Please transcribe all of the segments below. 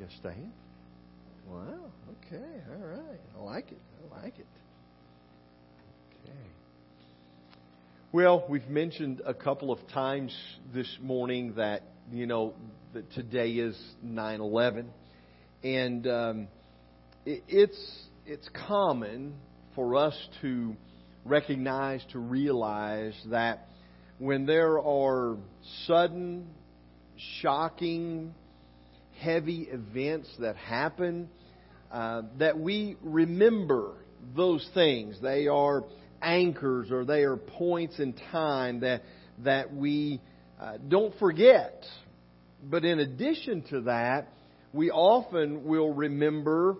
You stand? Wow. Okay. All right. I like it. I like it. Okay. Well, we've mentioned a couple of times this morning that you know that today is 9/11, and um, it, it's it's common for us to recognize to realize that when there are sudden, shocking, heavy events that happen, uh, that we remember those things. They are anchors or they are points in time that that we uh, don't forget. But in addition to that, we often will remember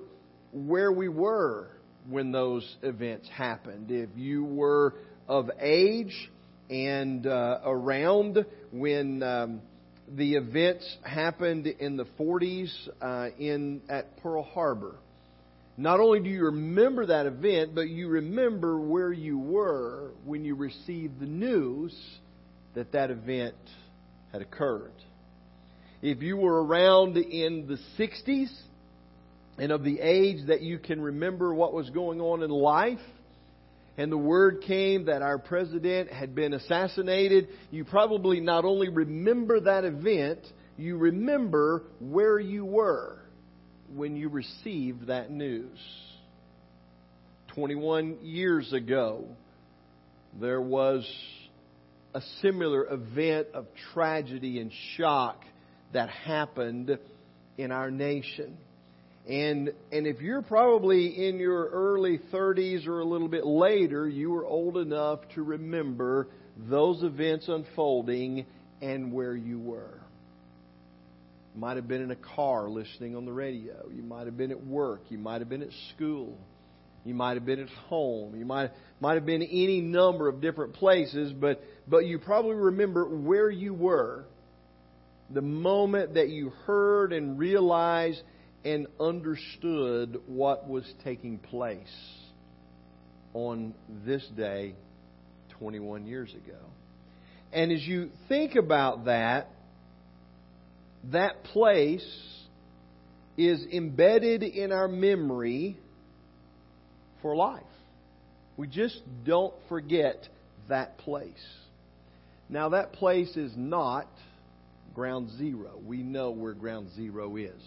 where we were when those events happened. If you were of age and uh, around when um, the events happened in the 40s uh, in at Pearl Harbor. Not only do you remember that event, but you remember where you were when you received the news that that event had occurred. If you were around in the 60s and of the age that you can remember what was going on in life, and the word came that our president had been assassinated, you probably not only remember that event, you remember where you were when you received that news. 21 years ago, there was a similar event of tragedy and shock that happened in our nation. And and if you're probably in your early 30s or a little bit later, you were old enough to remember those events unfolding and where you were. You might have been in a car listening on the radio. You might have been at work. You might have been at school. You might have been at home. You might might have been any number of different places, but but you probably remember where you were the moment that you heard and realized and understood what was taking place on this day 21 years ago. And as you think about that, that place is embedded in our memory for life. We just don't forget that place. Now, that place is not ground zero. We know where ground zero is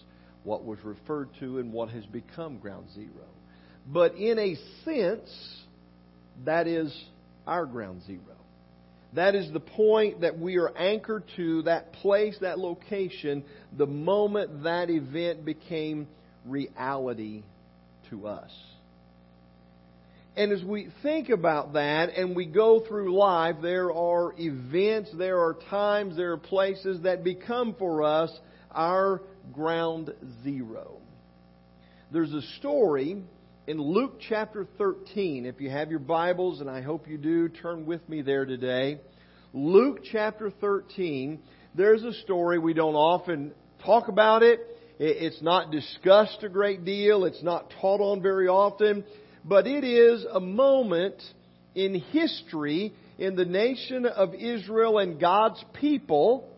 what was referred to and what has become ground zero. But in a sense, that is our ground zero. That is the point that we are anchored to, that place, that location, the moment that event became reality to us. And as we think about that and we go through life, there are events, there are times, there are places that become for us our ground zero. There's a story in Luke chapter 13. If you have your Bibles, and I hope you do, turn with me there today. Luke chapter 13, there's a story we don't often talk about it. It's not discussed a great deal. It's not taught on very often. But it is a moment in history in the nation of Israel and God's people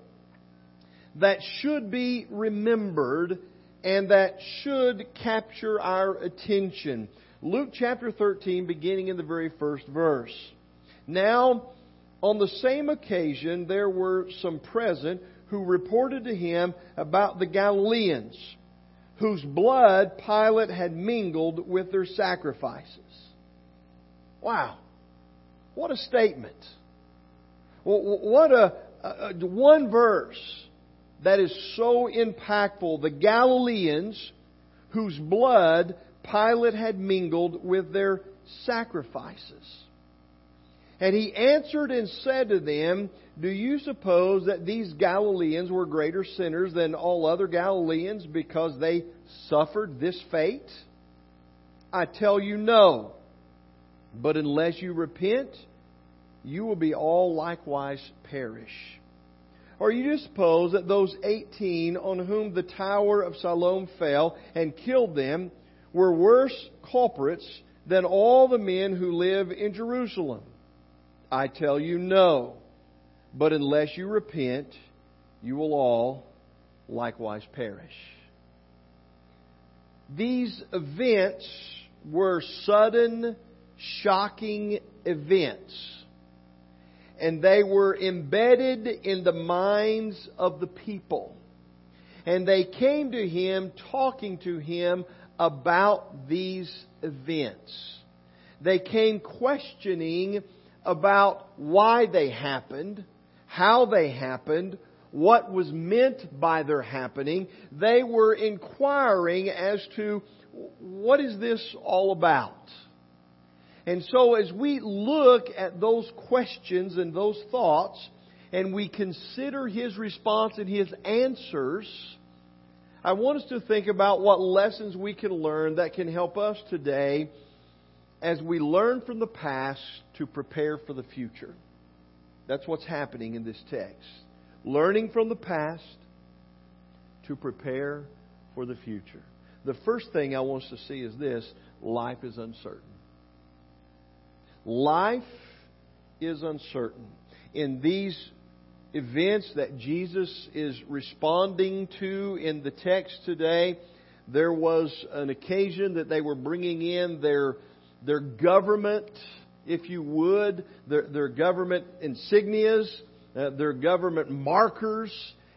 that should be remembered and that should capture our attention. Luke chapter 13, beginning in the very first verse. Now, on the same occasion, there were some present who reported to him about the Galileans, whose blood Pilate had mingled with their sacrifices. Wow. What a statement. What a, a one verse that is so impactful. The Galileans, whose blood Pilate had mingled with their sacrifices. And he answered and said to them, Do you suppose that these Galileans were greater sinners than all other Galileans because they suffered this fate? I tell you no. But unless you repent, you will be all likewise perish. Or you suppose that those 18 on whom the tower of Siloam fell and killed them were worse culprits than all the men who live in Jerusalem? I tell you, no. But unless you repent, you will all likewise perish. these events were sudden, shocking events. And they were embedded in the minds of the people. And they came to him talking to him about these events. They came questioning about why they happened, how they happened, what was meant by their happening. They were inquiring as to what is this all about? And so as we look at those questions and those thoughts, and we consider his response and his answers, I want us to think about what lessons we can learn that can help us today as we learn from the past to prepare for the future. That's what's happening in this text. Learning from the past to prepare for the future. The first thing I want us to see is this life is uncertain. Life is uncertain. In these events that Jesus is responding to in the text today, there was an occasion that they were bringing in their, their government, if you would, their, their government insignias, uh, their government markers,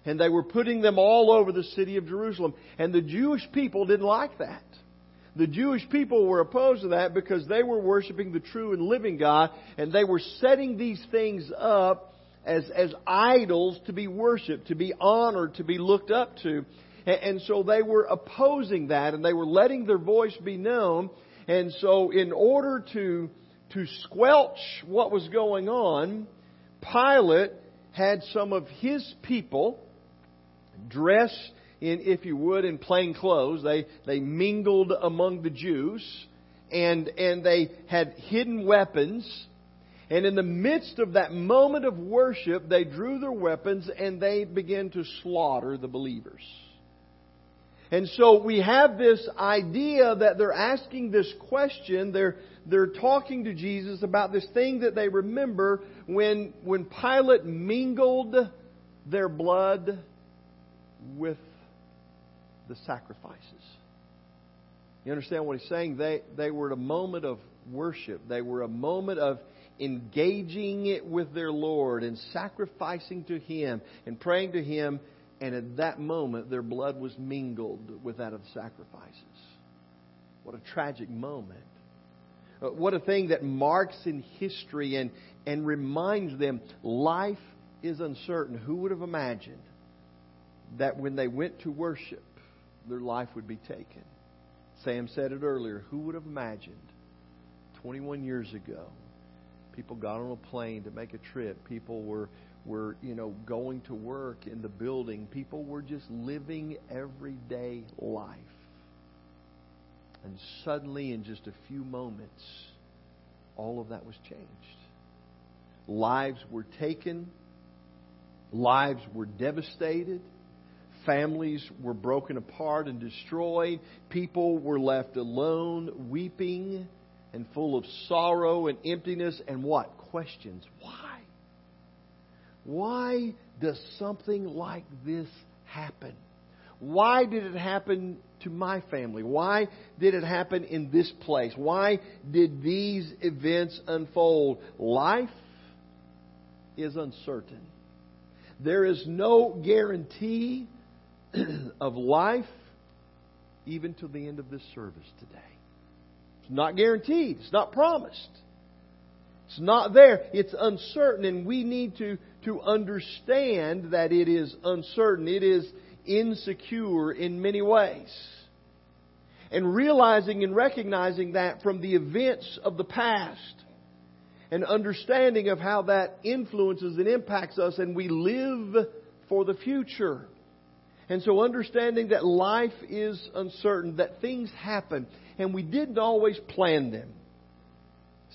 and they were putting them all over the city of Jerusalem. And the Jewish people didn't like that. The Jewish people were opposed to that because they were worshiping the true and living God, and they were setting these things up as, as idols to be worshiped, to be honored, to be looked up to. And, and so they were opposing that, and they were letting their voice be known. And so, in order to, to squelch what was going on, Pilate had some of his people dress in, if you would, in plain clothes. They, they mingled among the Jews and, and they had hidden weapons. And in the midst of that moment of worship, they drew their weapons and they began to slaughter the believers. And so we have this idea that they're asking this question. They're, they're talking to Jesus about this thing that they remember when, when Pilate mingled their blood with the sacrifices. You understand what he's saying? They, they were at a moment of worship. They were a moment of engaging it with their Lord and sacrificing to Him and praying to Him. And at that moment, their blood was mingled with that of the sacrifices. What a tragic moment. Uh, what a thing that marks in history and, and reminds them life is uncertain. Who would have imagined that when they went to worship, their life would be taken. Sam said it earlier. Who would have imagined 21 years ago people got on a plane to make a trip, people were were you know going to work in the building, people were just living everyday life. And suddenly in just a few moments all of that was changed. Lives were taken, lives were devastated Families were broken apart and destroyed. People were left alone, weeping and full of sorrow and emptiness and what? Questions. Why? Why does something like this happen? Why did it happen to my family? Why did it happen in this place? Why did these events unfold? Life is uncertain. There is no guarantee of life even to the end of this service today. It's not guaranteed. It's not promised. It's not there. It's uncertain, and we need to, to understand that it is uncertain. It is insecure in many ways. And realizing and recognizing that from the events of the past and understanding of how that influences and impacts us, and we live for the future. And so understanding that life is uncertain, that things happen, and we didn't always plan them.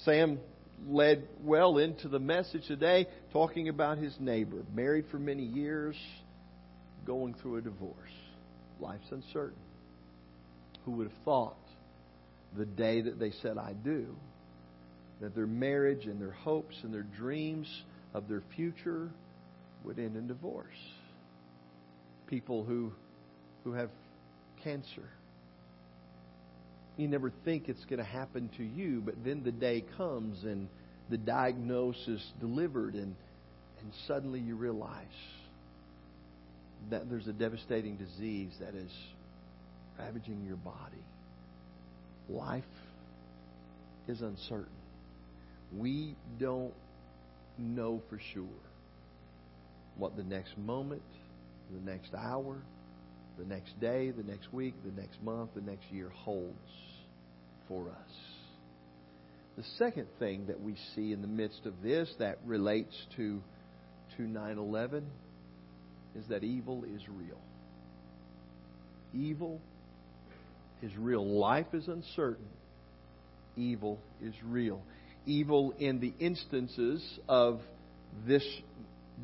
Sam led well into the message today, talking about his neighbor, married for many years, going through a divorce. Life's uncertain. Who would have thought the day that they said, I do, that their marriage and their hopes and their dreams of their future would end in divorce? People who, who have cancer, You never think it's going to happen to you, but then the day comes and the diagnosis delivered, and, and suddenly you realize that there's a devastating disease that is ravaging your body. Life is uncertain. We don't know for sure what the next moment, the next hour, the next day, the next week, the next month, the next year holds for us. The second thing that we see in the midst of this that relates to, to 9 11 is that evil is real. Evil is real. Life is uncertain. Evil is real. Evil in the instances of this,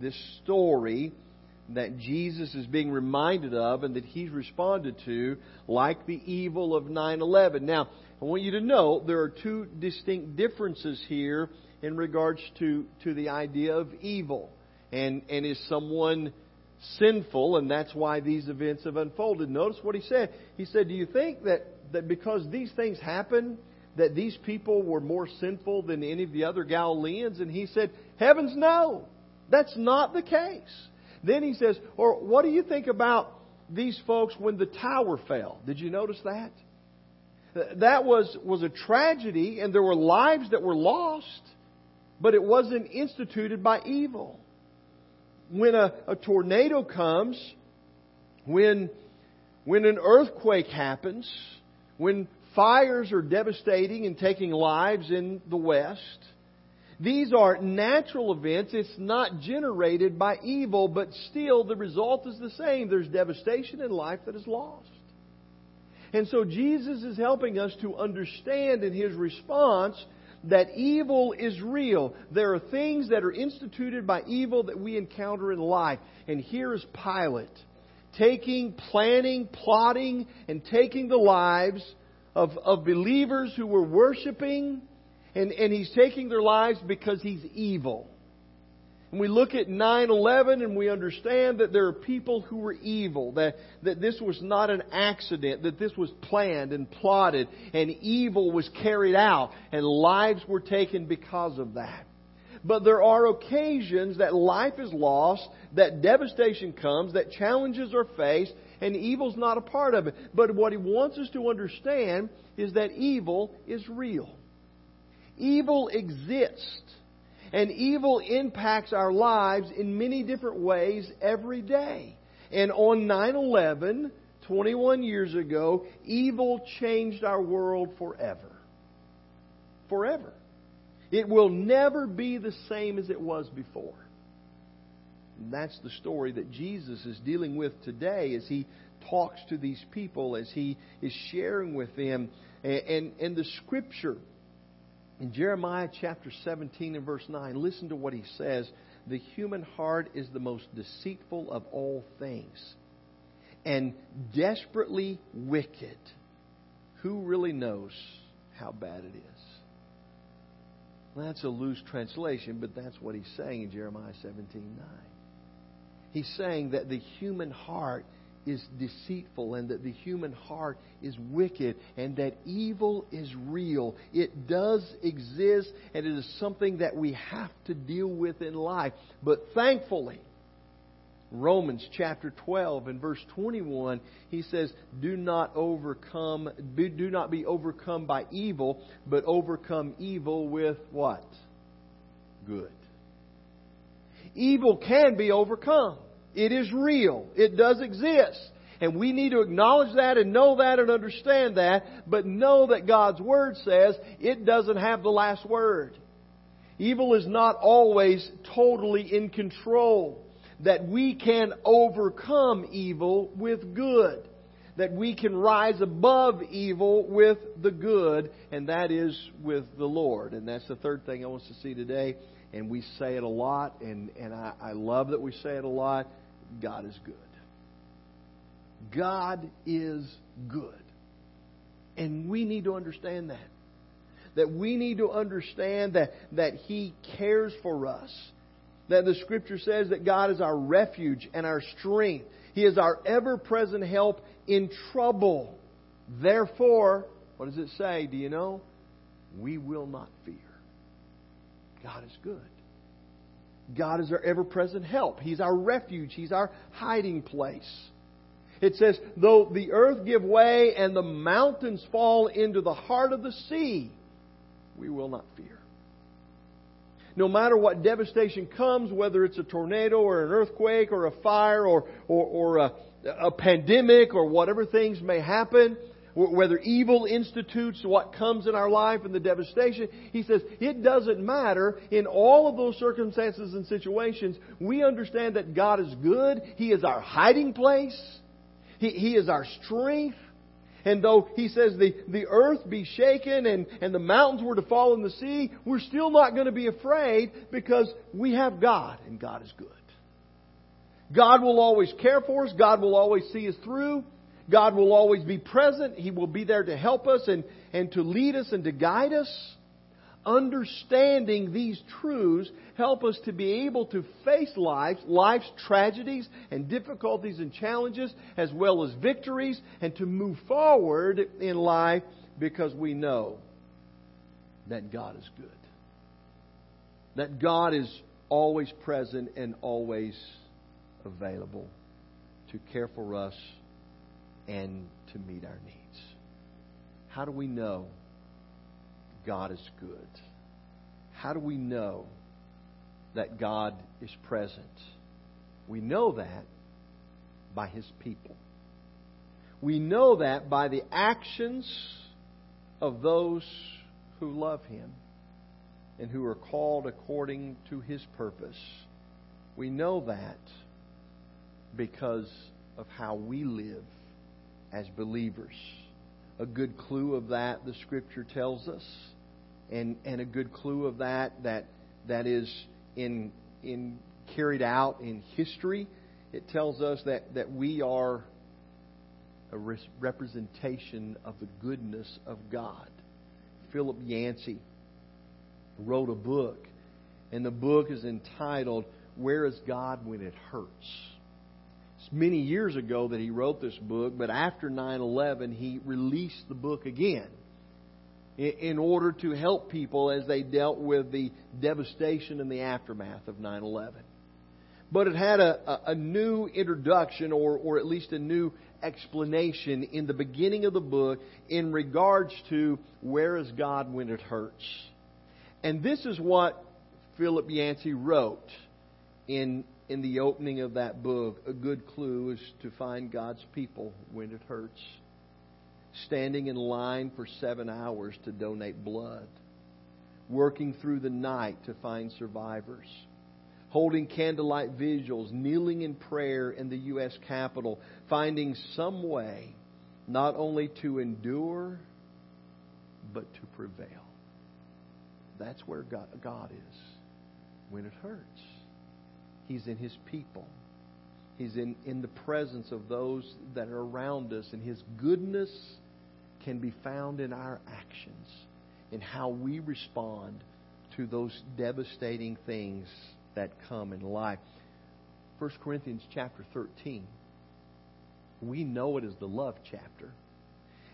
this story that Jesus is being reminded of and that he's responded to, like the evil of 9 11. Now, I want you to know there are two distinct differences here in regards to, to the idea of evil. And, and is someone sinful, and that's why these events have unfolded. Notice what he said. He said, Do you think that, that because these things happened, that these people were more sinful than any of the other Galileans? And he said, Heavens, no. That's not the case. Then he says, Or what do you think about these folks when the tower fell? Did you notice that? That was, was a tragedy, and there were lives that were lost, but it wasn't instituted by evil. When a, a tornado comes, when, when an earthquake happens, when fires are devastating and taking lives in the West, these are natural events. It's not generated by evil, but still the result is the same. There's devastation in life that is lost. And so Jesus is helping us to understand in his response that evil is real. There are things that are instituted by evil that we encounter in life. And here is Pilate taking, planning, plotting, and taking the lives of, of believers who were worshiping and, and he's taking their lives because he's evil. And we look at 9 11 and we understand that there are people who were evil, that, that this was not an accident, that this was planned and plotted, and evil was carried out, and lives were taken because of that. But there are occasions that life is lost, that devastation comes, that challenges are faced, and evil's not a part of it. But what he wants us to understand is that evil is real. Evil exists. And evil impacts our lives in many different ways every day. And on 9 11, 21 years ago, evil changed our world forever. Forever. It will never be the same as it was before. And that's the story that Jesus is dealing with today as he talks to these people, as he is sharing with them. And, and, and the scripture in Jeremiah chapter 17 and verse 9, listen to what he says. The human heart is the most deceitful of all things and desperately wicked. Who really knows how bad it is? That's a loose translation, but that's what he's saying in Jeremiah 17 9. He's saying that the human heart is deceitful and that the human heart is wicked and that evil is real. It does exist and it is something that we have to deal with in life. But thankfully, Romans chapter 12 and verse 21, he says, Do not overcome, do not be overcome by evil, but overcome evil with what? Good. Evil can be overcome. It is real. It does exist. And we need to acknowledge that and know that and understand that, but know that God's Word says it doesn't have the last word. Evil is not always totally in control. That we can overcome evil with good. That we can rise above evil with the good, and that is with the Lord. And that's the third thing I want us to see today. And we say it a lot, and, and I, I love that we say it a lot God is good. God is good. And we need to understand that. That we need to understand that, that He cares for us. That the Scripture says that God is our refuge and our strength. He is our ever present help in trouble. Therefore, What does it say? Do you know? We will not fear. God is good. God is our ever present help. He's our refuge. He's our hiding place. It says, though the earth give way and the mountains fall into the heart of the sea, we will not fear. No matter what devastation comes, whether it's a tornado or an earthquake or a fire or, or, or a, a pandemic or whatever things may happen, whether evil institutes what comes in our life and the devastation, he says it doesn't matter. In all of those circumstances and situations, we understand that God is good. He is our hiding place. He, he is our strength. And though he says the, the earth be shaken and, and the mountains were to fall in the sea, we're still not going to be afraid because we have God and God is good. God will always care for us. God will always see us through. God will always be present. He will be there to help us and, and to lead us and to guide us. Understanding these truths help us to be able to face life, life's tragedies and difficulties and challenges, as well as victories, and to move forward in life because we know that God is good. That God is always present and always available to care for us and to meet our needs. How do we know God is good? How do we know that God is present? We know that by His people. We know that by the actions of those who love Him and who are called according to His purpose. We know that because of how we live as believers. A good clue of that the scripture tells us. And and a good clue of that that that is in in carried out in history. It tells us that, that we are a representation of the goodness of God. Philip Yancey wrote a book, and the book is entitled Where is God When It Hurts? Many years ago that he wrote this book, but after 9 11, he released the book again in order to help people as they dealt with the devastation and the aftermath of 9 11. But it had a, a, new introduction, or, or at least a new explanation in the beginning of the book in regards to where is God when it hurts. And this is what Philip Yancey wrote in in the opening of that book, a good clue is to find God's people when it hurts. Standing in line for seven hours to donate blood. Working through the night to find survivors. Holding candlelight vigils, kneeling in prayer in the U.S. Capitol, finding some way not only to endure, but to prevail. That's where God, is when it hurts. He's in His people. He's in, in the presence of those that are around us, and His goodness can be found in our actions, in how we respond to those devastating things that come in life. 1 Corinthians chapter 13. We know it as the love chapter.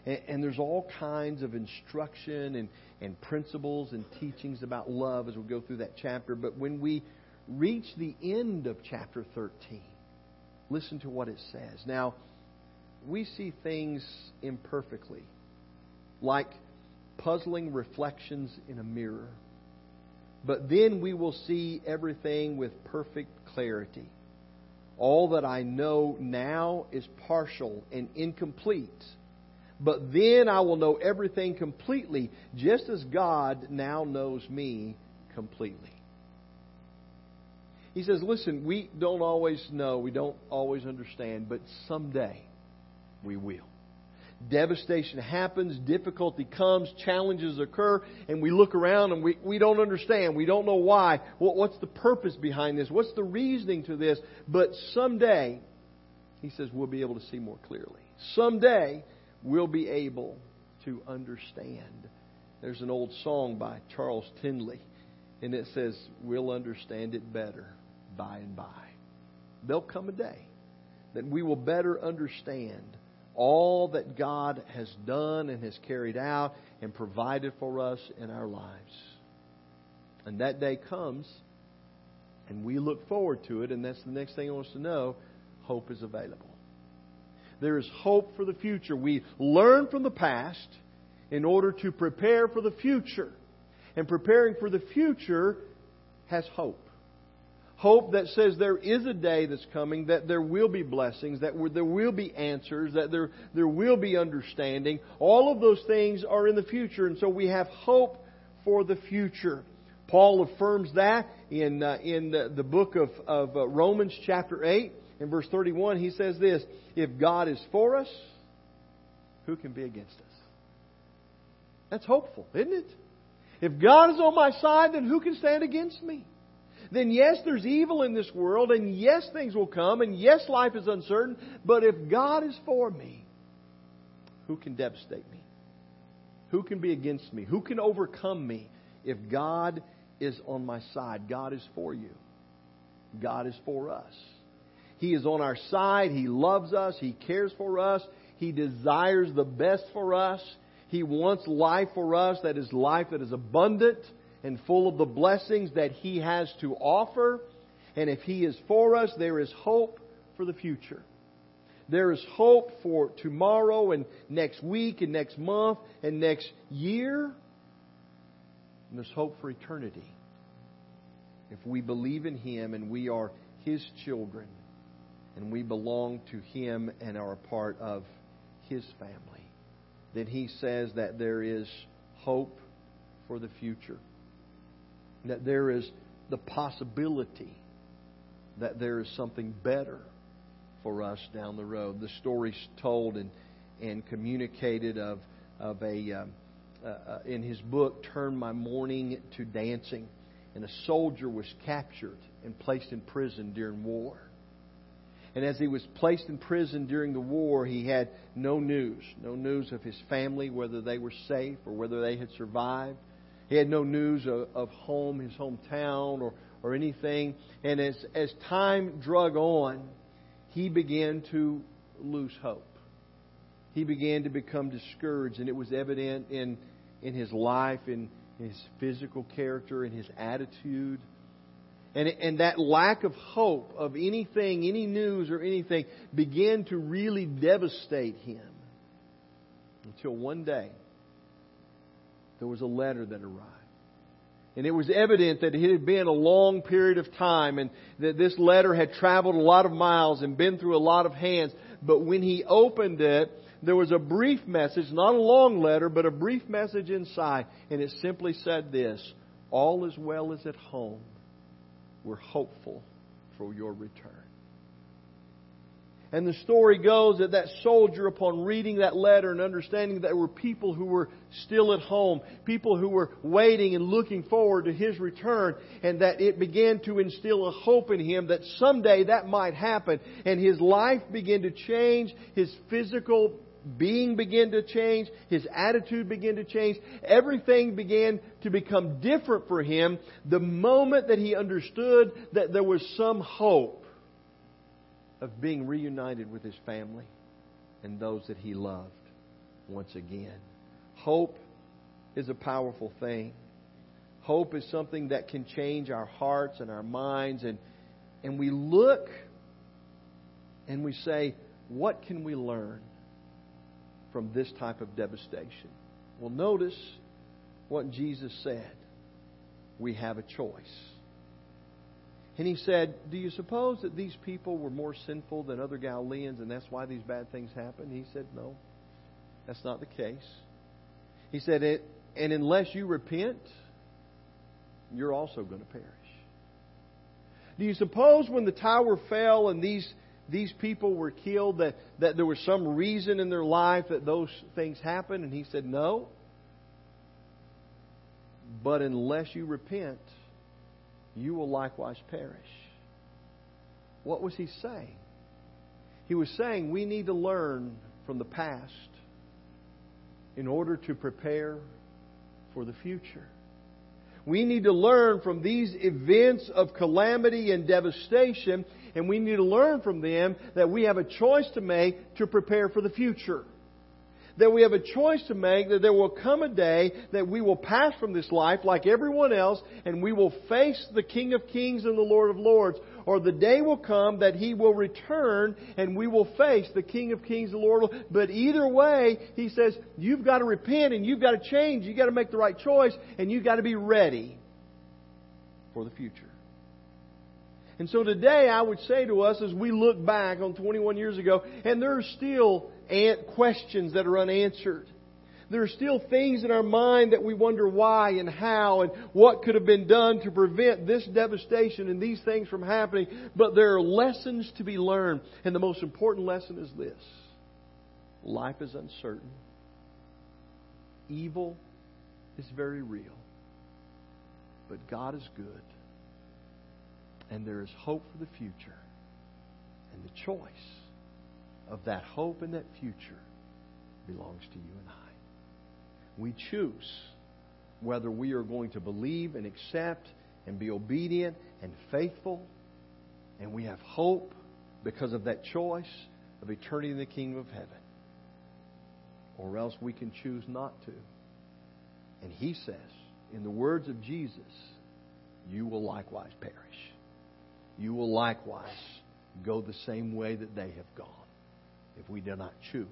And, and there's all kinds of instruction and, and principles and teachings about love as we go through that chapter. But when we reach the end of chapter 13, listen to what it says. Now, we see things imperfectly, like puzzling reflections in a mirror. But then we will see everything with perfect clarity. All that I know now is partial and incomplete. But then I will know everything completely, just as God now knows me completely. He says, listen, we don't always know, we don't always understand, but someday we will. Devastation happens, difficulty comes, challenges occur, and we look around and we, we don't understand. We don't know why. What, what's the purpose behind this? What's the reasoning to this? But someday, he says, we'll be able to see more clearly. Someday, we'll be able to understand. There's an old song by Charles Tindley, and it says, We'll understand it better by and by. There'll come a day that we will better understand all that God has done and has carried out and provided for us in our lives. And that day comes, and we look forward to it, and that's the next thing I want us to know hope is available. There is hope for the future. We learn from the past in order to prepare for the future. And preparing for the future has hope. Hope that says there is a day that's coming, that there will be blessings, that there will be answers, that there, there will be understanding. All of those things are in the future, and so we have hope for the future. Paul affirms that in, uh, in the, the book of, of uh, Romans, chapter 8, in verse 31. He says this If God is for us, who can be against us? That's hopeful, isn't it? If God is on my side, then who can stand against me? Then yes, there's evil in this world, and yes, things will come, and yes, life is uncertain, but if God is for me, who can devastate me? Who can be against me? Who can overcome me if God is on my side? God is for you. God is for us. He is on our side. He loves us. He cares for us. He desires the best for us. He wants life for us that is life that is abundant and full of the blessings that He has to offer. And if He is for us, there is hope for the future. There is hope for tomorrow and next week and next month and next year. And there's hope for eternity. If we believe in Him and we are His children and we belong to Him and are a part of His family then he says that there is hope for the future. That there is the possibility that there is something better for us down the road. The story's told and, and communicated of, of a, um, uh, uh, in his book, Turn My Mourning to Dancing. And a soldier was captured and placed in prison during war. And as he was placed in prison during the war, he had no news. No news of his family, whether they were safe or whether they had survived. He had no news of, of home, his hometown, or, or anything. And as, as time drug on, he began to lose hope. He began to become discouraged, and it was evident in, in his life, in his physical character, in his attitude. And, and that lack of hope of anything, any news or anything, began to really devastate him. Until one day, there was a letter that arrived. And it was evident that it had been a long period of time and that this letter had traveled a lot of miles and been through a lot of hands. But when he opened it, there was a brief message, not a long letter, but a brief message inside. And it simply said this All is well as at home we're hopeful for your return. And the story goes that that soldier, upon reading that letter and understanding that there were people who were still at home, people who were waiting and looking forward to his return, and that it began to instill a hope in him that someday that might happen, and his life began to change, his physical being began to change, his attitude began to change, everything began to become different for him the moment that he understood that there was some hope of being reunited with his family and those that he loved once again. Hope is a powerful thing. Hope is something that can change our hearts and our minds and and we look and we say, what can we learn from this type of devastation? Well, notice what Jesus said. We have a choice. And he said, Do you suppose that these people were more sinful than other Galileans and that's why these bad things happened? He said, No, that's not the case. He said, And unless you repent, you're also going to perish. Do you suppose when the tower fell and these these people were killed, that, that there was some reason in their life that those things happened? And he said, No. But unless you repent, you will likewise perish. What was he saying? He was saying we need to learn from the past in order to prepare for the future. We need to learn from these events of calamity and devastation, and we need to learn from them that we have a choice to make to prepare for the future that we have a choice to make, that there will come a day that we will pass from this life like everyone else, and we will face the King of Kings and the Lord of Lords. Or the day will come that He will return and we will face the King of Kings and the Lord of Lords. But either way, He says, you've got to repent and you've got to change. You've got to make the right choice and you've got to be ready for the future. And so today I would say to us as we look back on 21 years ago, and there are still questions that are unanswered. There are still things in our mind that we wonder why and how and what could have been done to prevent this devastation and these things from happening. But there are lessons to be learned. And the most important lesson is this life is uncertain, evil is very real, but God is good. And there is hope for the future. And the choice of that hope and that future belongs to you and I. We choose whether we are going to believe and accept and be obedient and faithful. And we have hope because of that choice of eternity in the kingdom of heaven. Or else we can choose not to. And he says, in the words of Jesus, you will likewise perish. You will likewise go the same way that they have gone if we do not choose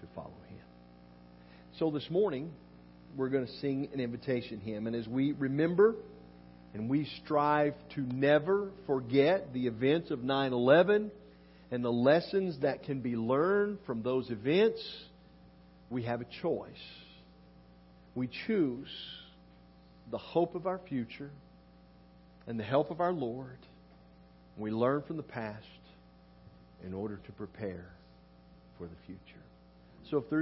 to follow Him. So this morning, we're going to sing an invitation hymn. And as we remember and we strive to never forget the events of 9 11 and the lessons that can be learned from those events, we have a choice. We choose the hope of our future and the help of our Lord. We learn from the past in order to prepare for the future. So if there's